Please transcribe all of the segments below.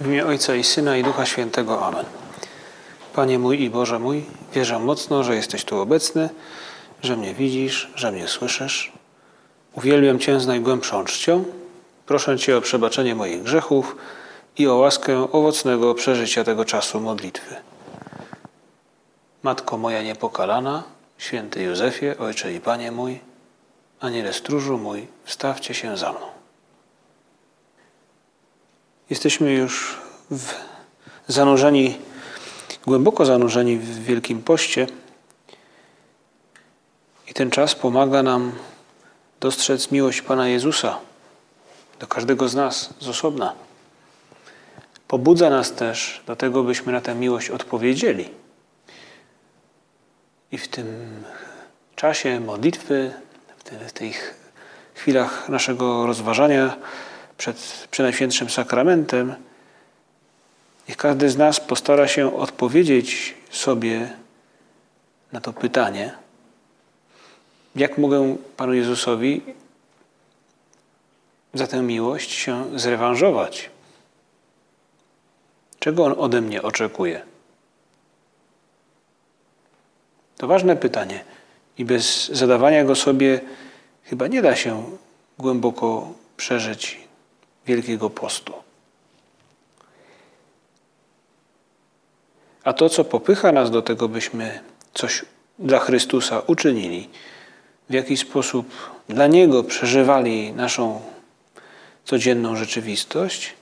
W imię Ojca i Syna i Ducha Świętego. Amen. Panie mój i Boże mój, wierzę mocno, że jesteś tu obecny, że mnie widzisz, że mnie słyszysz. Uwielbiam Cię z najgłębszą czcią. Proszę Cię o przebaczenie moich grzechów i o łaskę owocnego przeżycia tego czasu modlitwy. Matko moja niepokalana, święty Józefie, Ojcze i Panie mój, Aniele stróżu mój, wstawcie się za mną. Jesteśmy już w zanurzeni, głęboko zanurzeni w Wielkim Poście i ten czas pomaga nam dostrzec miłość Pana Jezusa do każdego z nas z osobna. Pobudza nas też do tego, byśmy na tę miłość odpowiedzieli. I w tym czasie modlitwy, w tych chwilach naszego rozważania przed Przenajświętszym Sakramentem, niech każdy z nas postara się odpowiedzieć sobie na to pytanie, jak mogę Panu Jezusowi za tę miłość się zrewanżować? Czego On ode mnie oczekuje? To ważne pytanie i bez zadawania go sobie chyba nie da się głęboko przeżyć Wielkiego Postu. A to, co popycha nas do tego, byśmy coś dla Chrystusa uczynili, w jaki sposób dla Niego przeżywali naszą codzienną rzeczywistość,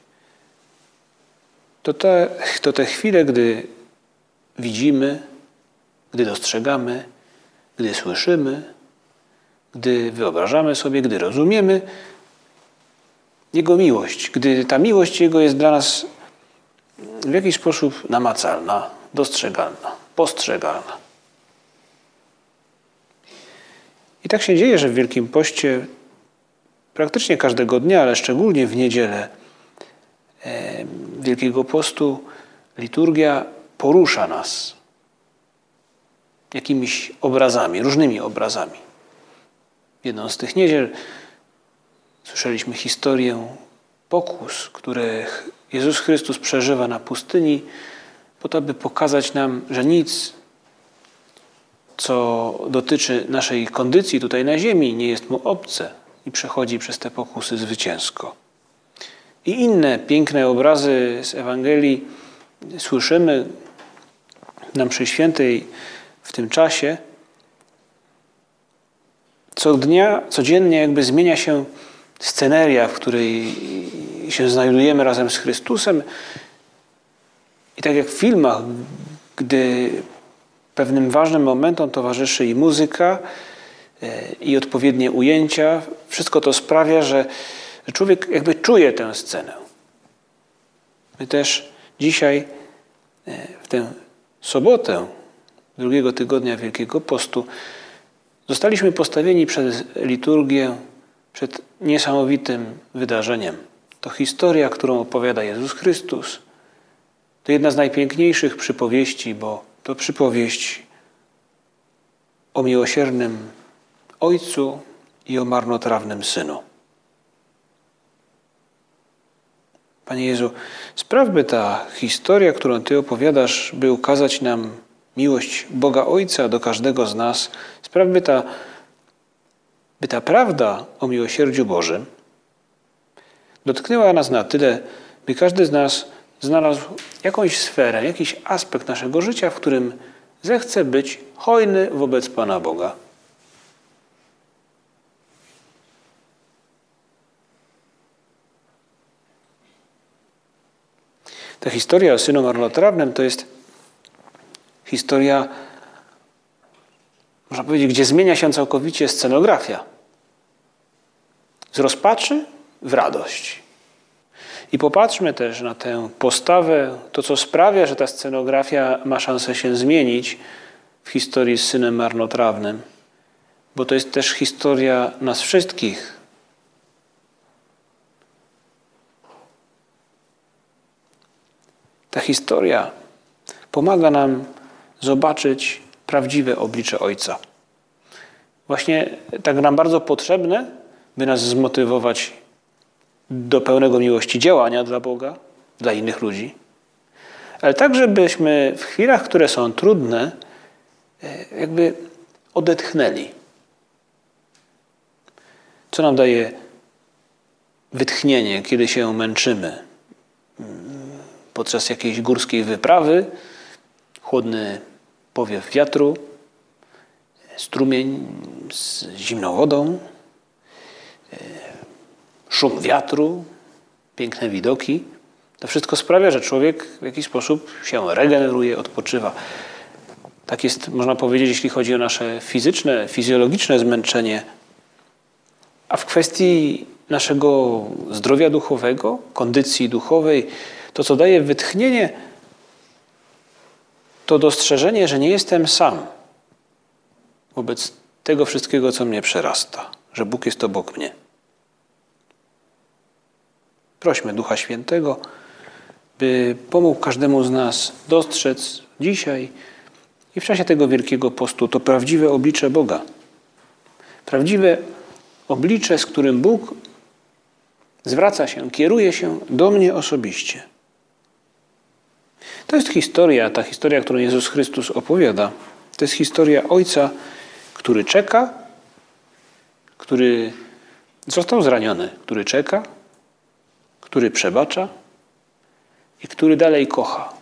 to te, to te chwile, gdy widzimy, gdy dostrzegamy, gdy słyszymy, gdy wyobrażamy sobie, gdy rozumiemy Jego miłość, gdy ta miłość Jego jest dla nas w jakiś sposób namacalna, dostrzegalna, postrzegalna. I tak się dzieje, że w Wielkim Poście praktycznie każdego dnia, ale szczególnie w niedzielę Wielkiego Postu, liturgia porusza nas jakimiś obrazami, różnymi obrazami. Jedną z tych niedziel słyszeliśmy historię pokus, które Jezus Chrystus przeżywa na pustyni, po to, by pokazać nam, że nic, co dotyczy naszej kondycji tutaj na ziemi, nie jest mu obce i przechodzi przez te pokusy zwycięsko. I inne piękne obrazy z Ewangelii słyszymy na mszy świętej w tym czasie. Co dnia, codziennie jakby zmienia się sceneria, w której się znajdujemy razem z Chrystusem. I tak jak w filmach, gdy pewnym ważnym momentom towarzyszy i muzyka, i odpowiednie ujęcia, wszystko to sprawia, że człowiek jakby czuje tę scenę. My też dzisiaj, w tę sobotę drugiego tygodnia Wielkiego Postu, zostaliśmy postawieni przez liturgię przed niesamowitym wydarzeniem. To historia, którą opowiada Jezus Chrystus. To jedna z najpiękniejszych przypowieści, bo to przypowieść o miłosiernym Ojcu i o marnotrawnym Synu. Panie Jezu, spraw, by ta historia, którą Ty opowiadasz, by ukazać nam miłość Boga Ojca do każdego z nas, spraw, by ta by ta prawda o miłosierdziu Bożym dotknęła nas na tyle, by każdy z nas znalazł jakąś sferę, jakiś aspekt naszego życia, w którym zechce być hojny wobec Pana Boga. Ta historia o synu marnotrawnym to jest historia, można powiedzieć, gdzie zmienia się całkowicie scenografia z rozpaczy w radość. I popatrzmy też na tę postawę, to co sprawia, że ta scenografia ma szansę się zmienić w historii z synem marnotrawnym, bo to jest też historia nas wszystkich. Ta historia pomaga nam zobaczyć prawdziwe oblicze Ojca. Właśnie tak nam bardzo potrzebne, by nas zmotywować do pełnego miłości działania dla Boga, dla innych ludzi, ale tak, żebyśmy w chwilach, które są trudne, e, jakby odetchnęli. Co nam daje wytchnienie, kiedy się męczymy? Podczas jakiejś górskiej wyprawy, chłodny powiew wiatru, strumień z zimną wodą, e, szum wiatru, piękne widoki. To wszystko sprawia, że człowiek w jakiś sposób się regeneruje, odpoczywa. Tak jest, można powiedzieć, jeśli chodzi o nasze fizyczne, fizjologiczne zmęczenie. A w kwestii naszego zdrowia duchowego, kondycji duchowej, to co daje wytchnienie, to dostrzeżenie, że nie jestem sam wobec tego wszystkiego, co mnie przerasta, że Bóg jest obok mnie. Prośmy Ducha Świętego, by pomógł każdemu z nas dostrzec dzisiaj i w czasie tego wielkiego postu to prawdziwe oblicze Boga. Prawdziwe oblicze, z którym Bóg zwraca się, kieruje się do mnie osobiście. To jest historia, ta historia, którą Jezus Chrystus opowiada. To jest historia Ojca, który czeka, który został zraniony, który czeka, który przebacza i który dalej kocha.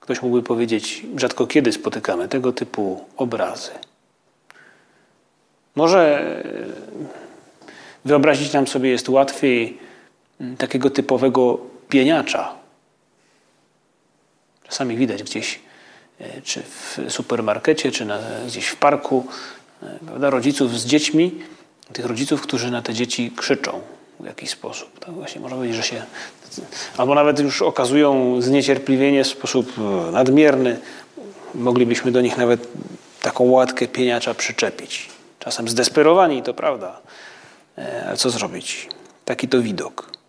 Ktoś mógłby powiedzieć, rzadko kiedy spotykamy tego typu obrazy. Może wyobrazić nam sobie jest łatwiej takiego typowego pieniacza. Czasami widać gdzieś, e, czy w supermarkecie, czy na, gdzieś w parku, e, prawda, rodziców z dziećmi, tych rodziców, którzy na te dzieci krzyczą w jakiś sposób. Tak właśnie można powiedzieć, że się albo nawet już okazują zniecierpliwienie w sposób nadmierny. Moglibyśmy do nich nawet taką łatkę pieniacza przyczepić. Czasem zdesperowani, to prawda. E, ale co zrobić? Taki to widok.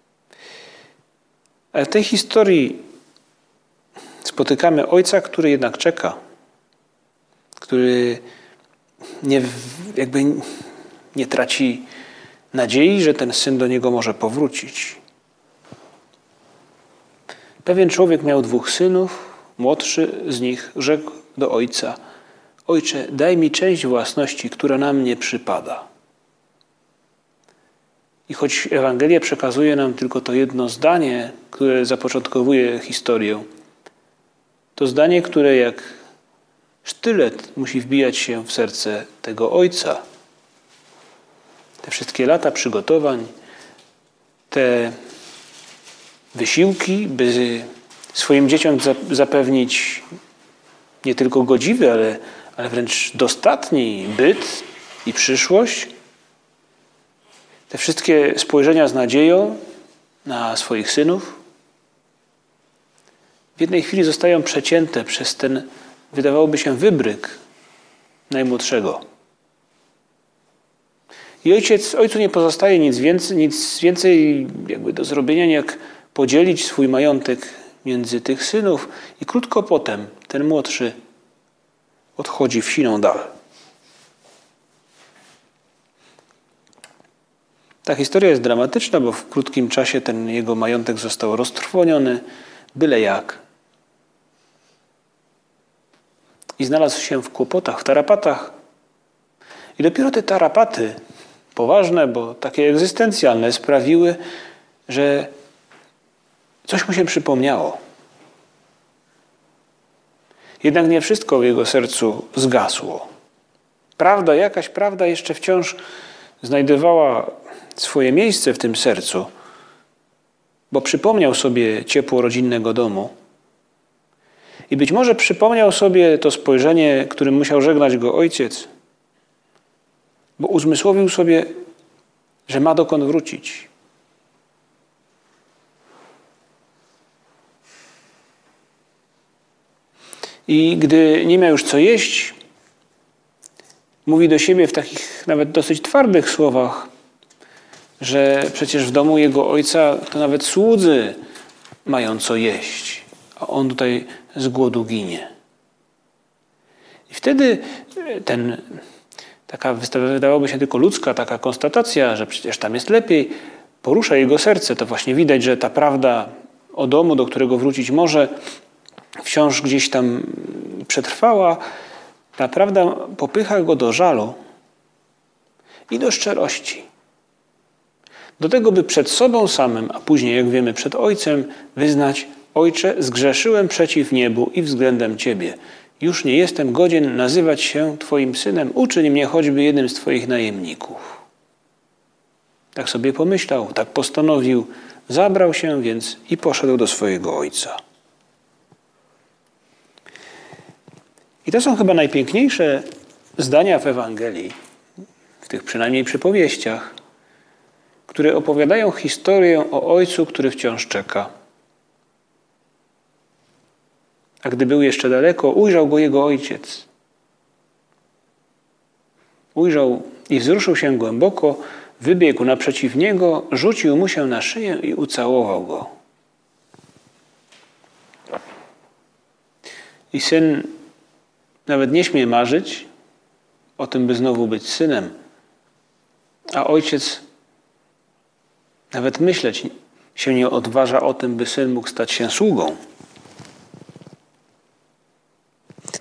Ale w tej historii spotykamy ojca, który jednak czeka, który nie, jakby nie traci nadziei, że ten syn do niego może powrócić. Pewien człowiek miał dwóch synów, młodszy z nich rzekł do ojca – Ojcze, daj mi część własności, która na mnie przypada. I choć Ewangelia przekazuje nam tylko to jedno zdanie, które zapoczątkowuje historię, to zdanie, które jak sztylet musi wbijać się w serce tego ojca. Te wszystkie lata przygotowań, te wysiłki, by swoim dzieciom zapewnić nie tylko godziwy, ale ale wręcz dostatni byt i przyszłość. Te wszystkie spojrzenia z nadzieją na swoich synów w jednej chwili zostają przecięte przez ten, wydawałoby się, wybryk najmłodszego. I ojciec, ojcu nie pozostaje nic więcej, nic więcej jakby do zrobienia, jak podzielić swój majątek między tych synów. I krótko potem ten młodszy odchodzi w siną dal. Ta historia jest dramatyczna, bo w krótkim czasie ten jego majątek został roztrwoniony, byle jak. I znalazł się w kłopotach, w tarapatach. I dopiero te tarapaty, poważne, bo takie egzystencjalne, sprawiły, że coś mu się przypomniało. Jednak nie wszystko w jego sercu zgasło. Prawda, jakaś prawda jeszcze wciąż znajdowała swoje miejsce w tym sercu, bo przypomniał sobie ciepło rodzinnego domu. I być może przypomniał sobie to spojrzenie, którym musiał żegnać go ojciec, bo uzmysłowił sobie, że ma dokąd wrócić. I gdy nie miał już co jeść, mówi do siebie w takich nawet dosyć twardych słowach, że przecież w domu jego ojca to nawet słudzy mają co jeść, a on tutaj z głodu ginie. I wtedy ten, taka wydawałoby się tylko ludzka taka konstatacja, że przecież tam jest lepiej, porusza jego serce. To właśnie widać, że ta prawda o domu, do którego wrócić może, wciąż gdzieś tam przetrwała. Ta prawda popycha go do żalu i do szczerości. Do tego, by przed sobą samym, a później, jak wiemy, przed Ojcem, wyznać: Ojcze, zgrzeszyłem przeciw niebu i względem Ciebie. Już nie jestem godzien nazywać się Twoim synem, uczyń mnie choćby jednym z Twoich najemników. Tak sobie pomyślał, tak postanowił, zabrał się więc i poszedł do swojego ojca. I to są chyba najpiękniejsze zdania w Ewangelii, w tych przynajmniej przypowieściach, które opowiadają historię o ojcu, który wciąż czeka. A gdy był jeszcze daleko, ujrzał go jego ojciec. Ujrzał i wzruszył się głęboko, wybiegł naprzeciw niego, rzucił mu się na szyję i ucałował go. I syn nawet nie śmie marzyć o tym, by znowu być synem, a ojciec nawet myśleć się nie odważa o tym, by syn mógł stać się sługą.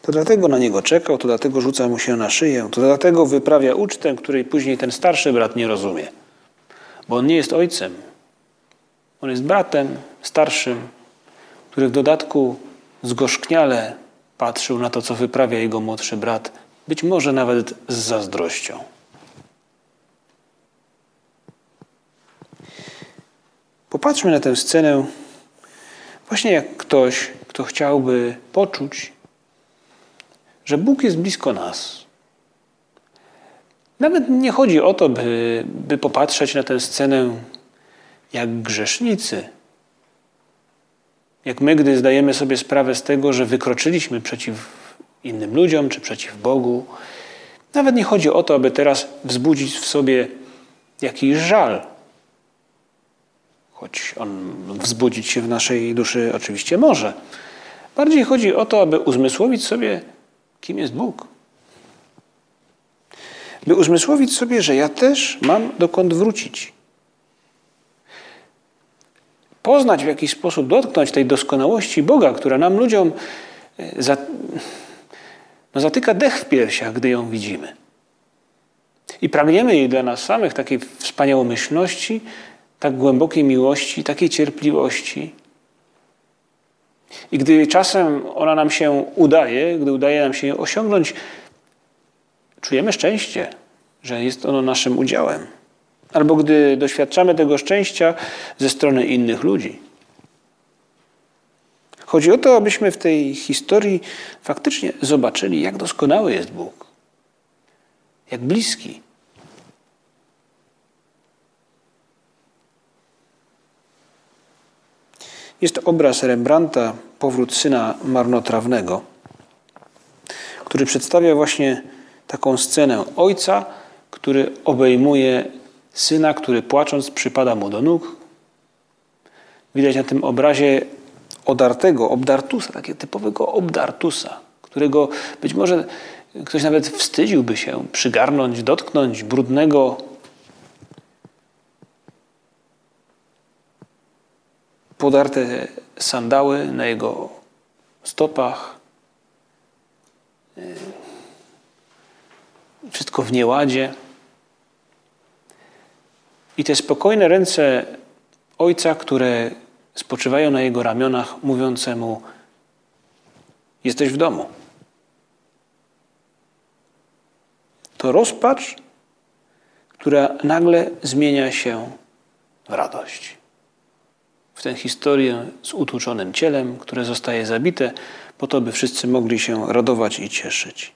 To dlatego na niego czekał, to dlatego rzuca mu się na szyję, to dlatego wyprawia ucztę, której później ten starszy brat nie rozumie. Bo on nie jest ojcem. On jest bratem starszym, który w dodatku zgorzkniale patrzył na to, co wyprawia jego młodszy brat, być może nawet z zazdrością. Popatrzmy na tę scenę właśnie jak ktoś, kto chciałby poczuć, że Bóg jest blisko nas. Nawet nie chodzi o to, by, by popatrzeć na tę scenę jak grzesznicy. Jak my, gdy zdajemy sobie sprawę z tego, że wykroczyliśmy przeciw innym ludziom czy przeciw Bogu. Nawet nie chodzi o to, aby teraz wzbudzić w sobie jakiś żal. Choć on wzbudzić się w naszej duszy oczywiście może. Bardziej chodzi o to, aby uzmysłowić sobie, kim jest Bóg. By uzmysłowić sobie, że ja też mam dokąd wrócić. Poznać w jakiś sposób, dotknąć tej doskonałości Boga, która nam ludziom e, za, no, zatyka dech w piersiach, gdy ją widzimy. I pragniemy jej dla nas samych takiej wspaniałomyślności, tak głębokiej miłości, takiej cierpliwości, i gdy czasem ona nam się udaje, gdy udaje nam się ją osiągnąć, czujemy szczęście, że jest ono naszym udziałem. Albo gdy doświadczamy tego szczęścia ze strony innych ludzi. Chodzi o to, abyśmy w tej historii faktycznie zobaczyli, jak doskonały jest Bóg, jak bliski. Jest obraz Rembrandta, Powrót syna marnotrawnego, który przedstawia właśnie taką scenę ojca, który obejmuje syna, który płacząc przypada mu do nóg. Widać na tym obrazie odartego, obdartusa, takiego typowego obdartusa, którego być może ktoś nawet wstydziłby się przygarnąć, dotknąć brudnego, podarte sandały na jego stopach. Wszystko w nieładzie. I te spokojne ręce ojca, które spoczywają na jego ramionach, mówiące mu: Jesteś w domu. To rozpacz, która nagle zmienia się w radość w tę historię z utłuczonym cielem, które zostaje zabite, po to, by wszyscy mogli się radować i cieszyć.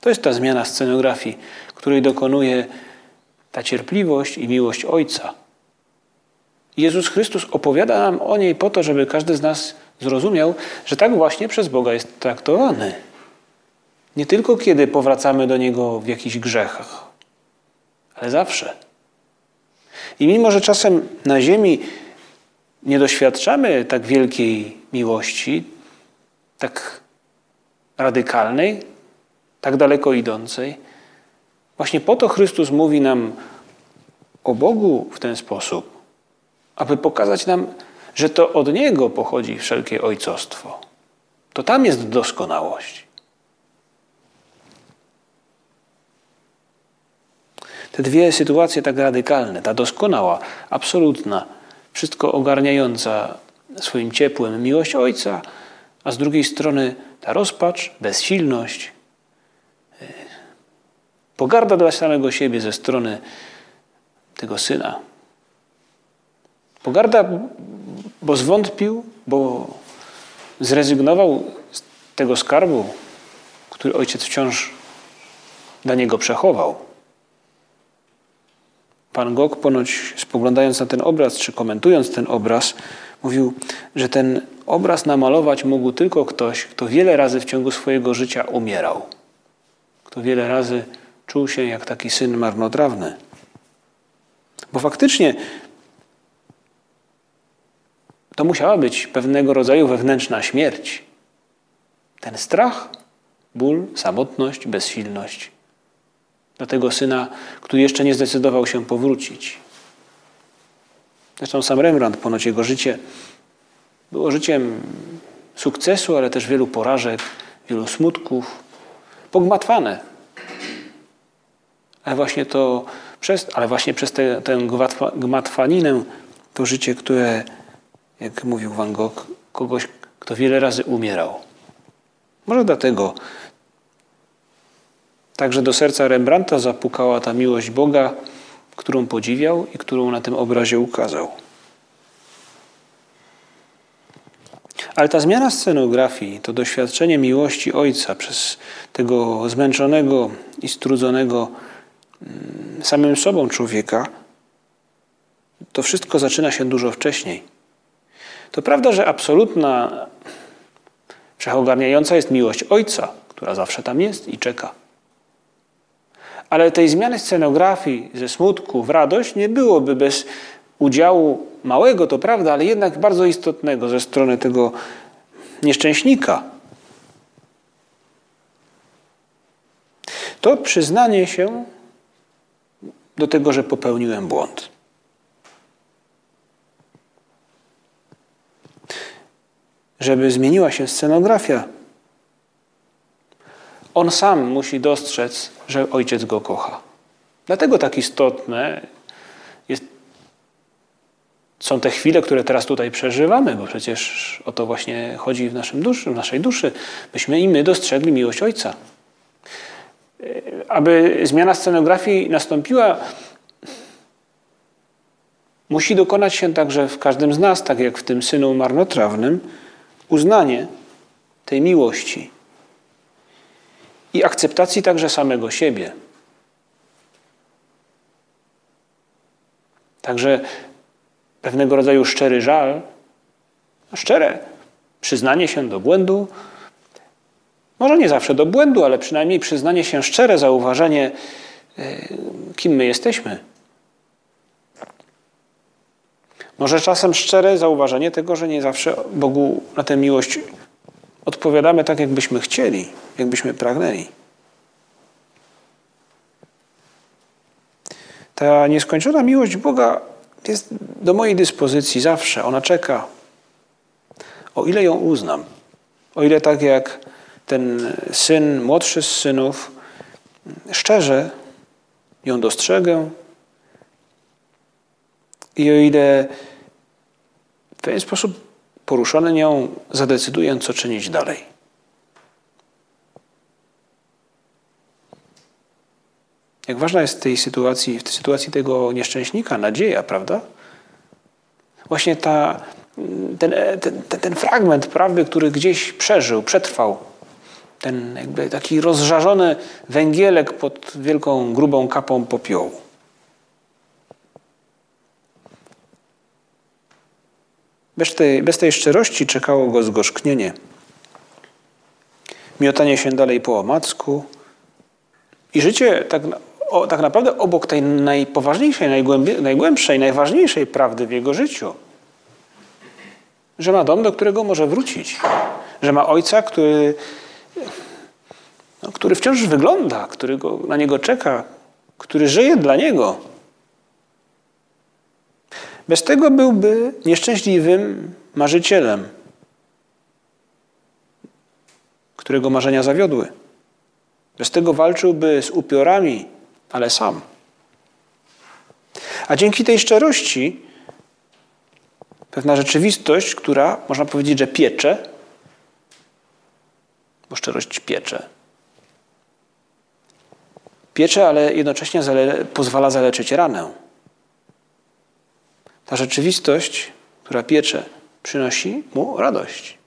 To jest ta zmiana scenografii, której dokonuje ta cierpliwość i miłość Ojca. Jezus Chrystus opowiada nam o niej po to, żeby każdy z nas zrozumiał, że tak właśnie przez Boga jest traktowany. Nie tylko kiedy powracamy do Niego w jakichś grzechach, ale zawsze. I mimo, że czasem na ziemi nie doświadczamy tak wielkiej miłości, tak radykalnej, tak daleko idącej, Właśnie po to Chrystus mówi nam o Bogu w ten sposób, aby pokazać nam, że to od Niego pochodzi wszelkie ojcostwo. To tam jest doskonałość. Te dwie sytuacje tak radykalne, ta doskonała, absolutna, wszystko ogarniająca swoim ciepłem miłość Ojca, a z drugiej strony ta rozpacz, bezsilność, y, pogarda dla samego siebie ze strony tego syna. Pogarda, bo zwątpił, bo zrezygnował z tego skarbu, który ojciec wciąż dla niego przechował. Pan Gog ponoć spoglądając na ten obraz, czy komentując ten obraz, mówił, że ten obraz namalować mógł tylko ktoś, kto wiele razy w ciągu swojego życia umierał. Kto wiele razy czuł się jak taki syn marnotrawny. Bo faktycznie to musiała być pewnego rodzaju wewnętrzna śmierć. Ten strach, ból, samotność, bezsilność. Dla tego syna, który jeszcze nie zdecydował się powrócić. Zresztą sam Rembrandt, ponoć jego życie było życiem sukcesu, ale też wielu porażek, wielu smutków, pogmatwane. Ale właśnie to przez, ale właśnie przez tę, tę gmatwaninę, to życie, które jak mówił Van Gogh, kogoś, kto wiele razy umierał. Może dlatego także do serca Rembrandta zapukała ta miłość Boga, którą podziwiał i którą na tym obrazie ukazał. Ale ta zmiana scenografii, to doświadczenie miłości Ojca przez tego zmęczonego i strudzonego mm, samym sobą człowieka, to wszystko zaczyna się dużo wcześniej. To prawda, że absolutna, wszechogarniająca jest miłość Ojca, która zawsze tam jest i czeka. Ale tej zmiany scenografii ze smutku w radość nie byłoby bez udziału małego, to prawda, ale jednak bardzo istotnego ze strony tego nieszczęśnika. To przyznanie się do tego, że popełniłem błąd. żeby zmieniła się scenografia. On sam musi dostrzec, że ojciec go kocha. Dlatego tak istotne jest, są te chwile, które teraz tutaj przeżywamy, bo przecież o to właśnie chodzi w, naszym duszy, w naszej duszy, byśmy i my dostrzegli miłość Ojca. Aby zmiana scenografii nastąpiła, musi dokonać się także w każdym z nas, tak jak w tym synu marnotrawnym, uznanie tej miłości i akceptacji także samego siebie. Także pewnego rodzaju szczery żal, szczere przyznanie się do błędu, może nie zawsze do błędu, ale przynajmniej przyznanie się szczere, zauważenie, e, kim my jesteśmy. Może czasem szczere zauważenie tego, że nie zawsze Bogu na tę miłość odpowiadamy tak, jakbyśmy chcieli, jakbyśmy pragnęli. Ta nieskończona miłość Boga jest do mojej dyspozycji zawsze. Ona czeka. O ile ją uznam, o ile tak jak ten syn, młodszy z synów, szczerze ją dostrzegę, i o ile w pewien sposób poruszony nią zadecyduję, co czynić dalej. Jak ważna jest w tej sytuacji, w tej sytuacji tego nieszczęśnika nadzieja, prawda? Właśnie ta, ten, ten, ten fragment prawdy, który gdzieś przeżył, przetrwał, ten jakby taki rozżarzony węgielek pod wielką, grubą kapą popiołu. Bez tej, bez tej szczerości czekało go zgorzknienie. Miotanie się dalej po omacku. I życie tak, o, tak naprawdę obok tej najpoważniejszej, najgłębszej, najważniejszej prawdy w jego życiu. Że ma dom, do którego może wrócić. Że ma ojca, który, no, który wciąż wygląda, który go, na niego czeka, który żyje dla Niego. Bez tego byłby nieszczęśliwym marzycielem, którego marzenia zawiodły. Bez tego walczyłby z upiorami, ale sam. A dzięki tej szczerości pewna rzeczywistość, która można powiedzieć, że piecze, bo szczerość piecze. Piecze, ale jednocześnie zale pozwala zaleczyć ranę. Ta rzeczywistość, która piecze, przynosi mu radość.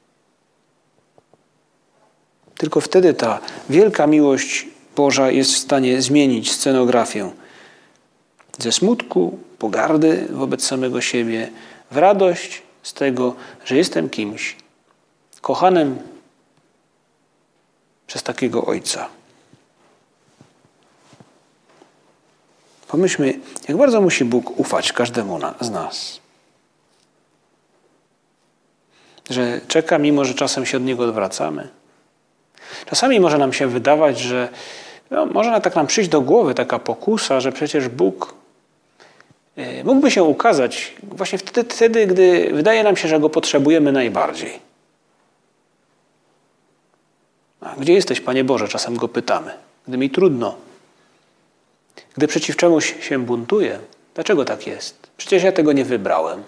Tylko wtedy ta wielka miłość Boża jest w stanie zmienić scenografię ze smutku, pogardy wobec samego siebie, w radość z tego, że jestem kimś kochanym przez takiego ojca. Pomyślmy, jak bardzo musi Bóg ufać każdemu z nas. Że czeka, mimo że czasem się od Niego odwracamy. Czasami może nam się wydawać, że no, może tak nam przyjść do głowy taka pokusa, że przecież Bóg e, mógłby się ukazać właśnie wtedy, wtedy, gdy wydaje nam się, że Go potrzebujemy najbardziej. A gdzie jesteś, Panie Boże? Czasem Go pytamy. Gdy mi trudno, gdy przeciw czemuś się buntuję, dlaczego tak jest? Przecież ja tego nie wybrałem.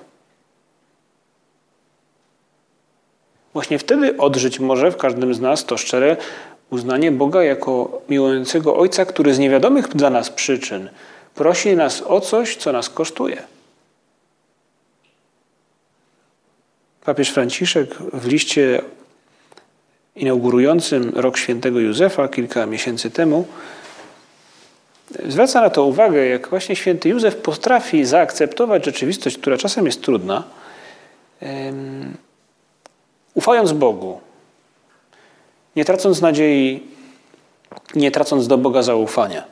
Właśnie wtedy odżyć może w każdym z nas to szczere uznanie Boga jako miłującego Ojca, który z niewiadomych dla nas przyczyn prosi nas o coś, co nas kosztuje. Papież Franciszek w liście inaugurującym rok świętego Józefa kilka miesięcy temu zwraca na to uwagę, jak właśnie święty Józef potrafi zaakceptować rzeczywistość, która czasem jest trudna, ufając Bogu, nie tracąc nadziei, nie tracąc do Boga zaufania.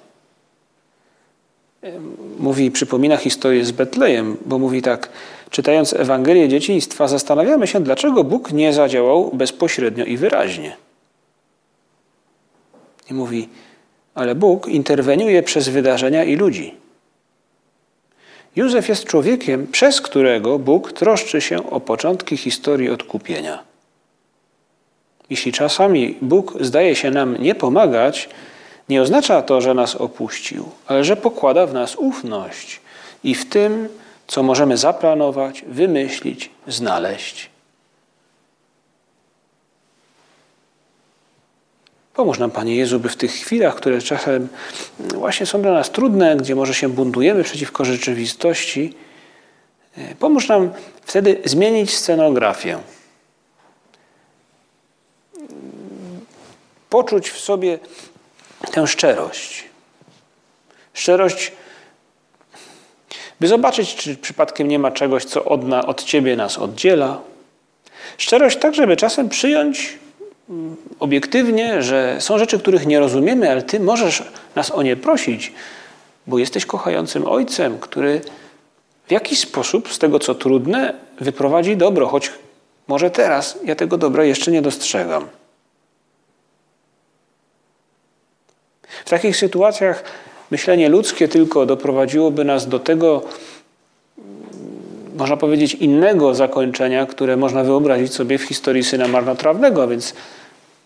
Mówi przypomina historię z Betlejem, bo mówi tak, czytając Ewangelię dzieciństwa, zastanawiamy się, dlaczego Bóg nie zadziałał bezpośrednio i wyraźnie. I mówi, ale Bóg interweniuje przez wydarzenia i ludzi. Józef jest człowiekiem, przez którego Bóg troszczy się o początki historii odkupienia. Jeśli czasami Bóg zdaje się nam nie pomagać, nie oznacza to, że nas opuścił, ale że pokłada w nas ufność i w tym, co możemy zaplanować, wymyślić, znaleźć. Pomóż nam, Panie Jezu, by w tych chwilach, które czasem właśnie są dla nas trudne, gdzie może się buntujemy przeciwko rzeczywistości, e, pomóż nam wtedy zmienić scenografię. Poczuć w sobie tę szczerość. Szczerość, by zobaczyć, czy przypadkiem nie ma czegoś, co od, na, od Ciebie nas oddziela. Szczerość tak, żeby czasem przyjąć obiektywnie, że są rzeczy, których nie rozumiemy, ale Ty możesz nas o nie prosić, bo jesteś kochającym Ojcem, który w jakiś sposób z tego, co trudne, wyprowadzi dobro, choć może teraz ja tego dobra jeszcze nie dostrzegam. W takich sytuacjach myślenie ludzkie tylko doprowadziłoby nas do tego, można powiedzieć, innego zakończenia, które można wyobrazić sobie w historii syna marnotrawnego, więc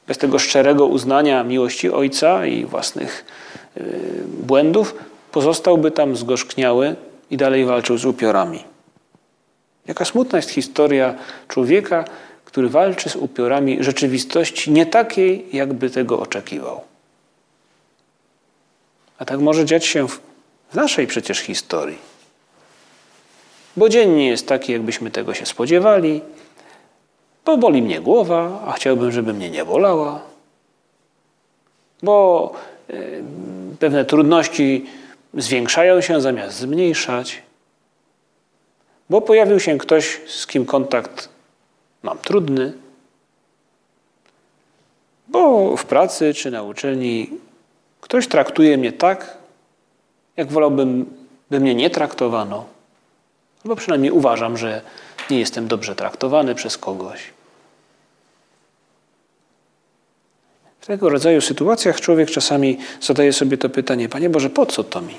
bez tego szczerego uznania miłości ojca i własnych y, błędów, pozostałby tam zgorzkniały i dalej walczył z upiorami. Jaka smutna jest historia człowieka, który walczy z upiorami rzeczywistości nie takiej, jakby tego oczekiwał. A tak może dziać się w naszej przecież historii. Bo dzień nie jest taki, jakbyśmy tego się spodziewali, bo boli mnie głowa, a chciałbym, żeby mnie nie bolała. Bo e, pewne trudności zwiększają się zamiast zmniejszać. Bo pojawił się ktoś, z kim kontakt mam trudny. Bo w pracy czy na uczelni ktoś traktuje mnie tak, jak wolałbym, by mnie nie traktowano. Albo przynajmniej uważam, że nie jestem dobrze traktowany przez kogoś. W tego rodzaju sytuacjach człowiek czasami zadaje sobie to pytanie: Panie Boże, po co to mi?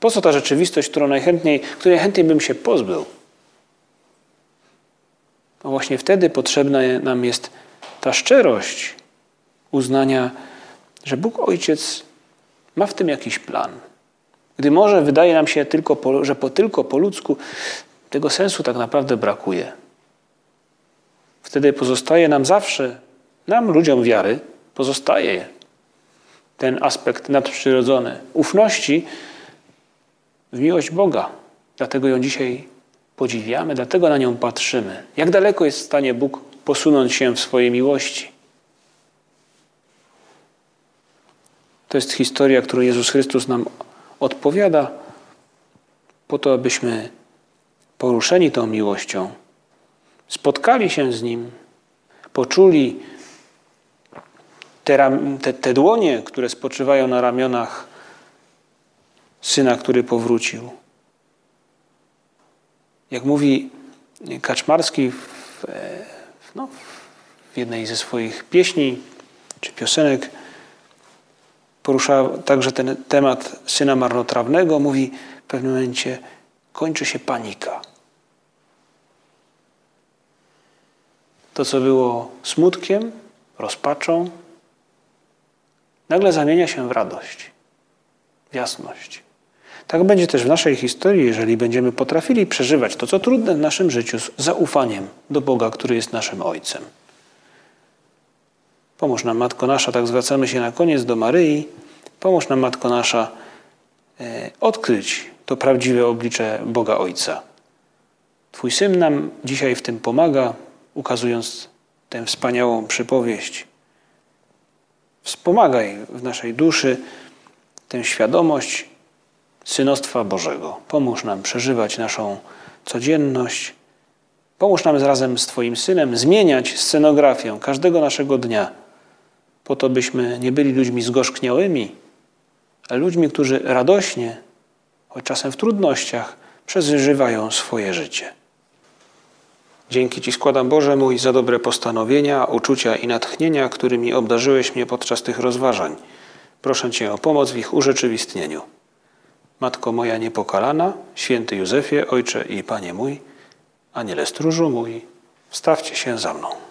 Po co ta rzeczywistość, którą najchętniej, której najchętniej bym się pozbył? A właśnie wtedy potrzebna nam jest ta szczerość uznania, że Bóg Ojciec ma w tym jakiś plan. Gdy może wydaje nam się, tylko po, że po, tylko po ludzku tego sensu tak naprawdę brakuje. Wtedy pozostaje nam zawsze, nam ludziom wiary, pozostaje ten aspekt nadprzyrodzony ufności w miłość Boga. Dlatego ją dzisiaj podziwiamy, dlatego na nią patrzymy. Jak daleko jest w stanie Bóg posunąć się w swojej miłości? To jest historia, którą Jezus Chrystus nam odpowiada, po to, abyśmy poruszeni tą miłością, spotkali się z Nim, poczuli te, te, te dłonie, które spoczywają na ramionach syna, który powrócił. Jak mówi Kaczmarski w, no, w jednej ze swoich pieśni czy piosenek, porusza także ten temat syna marnotrawnego. Mówi w pewnym momencie, kończy się panika. To, co było smutkiem, rozpaczą, nagle zamienia się w radość, w jasność. Tak będzie też w naszej historii, jeżeli będziemy potrafili przeżywać to, co trudne w naszym życiu, z zaufaniem do Boga, który jest naszym Ojcem. Pomóż nam, Matko Nasza, tak zwracamy się na koniec do Maryi. Pomóż nam, Matko Nasza, e, odkryć to prawdziwe oblicze Boga Ojca. Twój Syn nam dzisiaj w tym pomaga, ukazując tę wspaniałą przypowieść. Wspomagaj w naszej duszy tę świadomość synostwa Bożego. Pomóż nam przeżywać naszą codzienność. Pomóż nam razem z Twoim Synem zmieniać scenografię każdego naszego dnia, po to byśmy nie byli ludźmi zgorzkniałymi, ale ludźmi, którzy radośnie, choć czasem w trudnościach, przeżywają swoje życie. Dzięki Ci składam, Boże mój, za dobre postanowienia, uczucia i natchnienia, którymi obdarzyłeś mnie podczas tych rozważań. Proszę Cię o pomoc w ich urzeczywistnieniu. Matko moja niepokalana, święty Józefie, Ojcze i Panie mój, Aniele stróżu mój, wstawcie się za mną.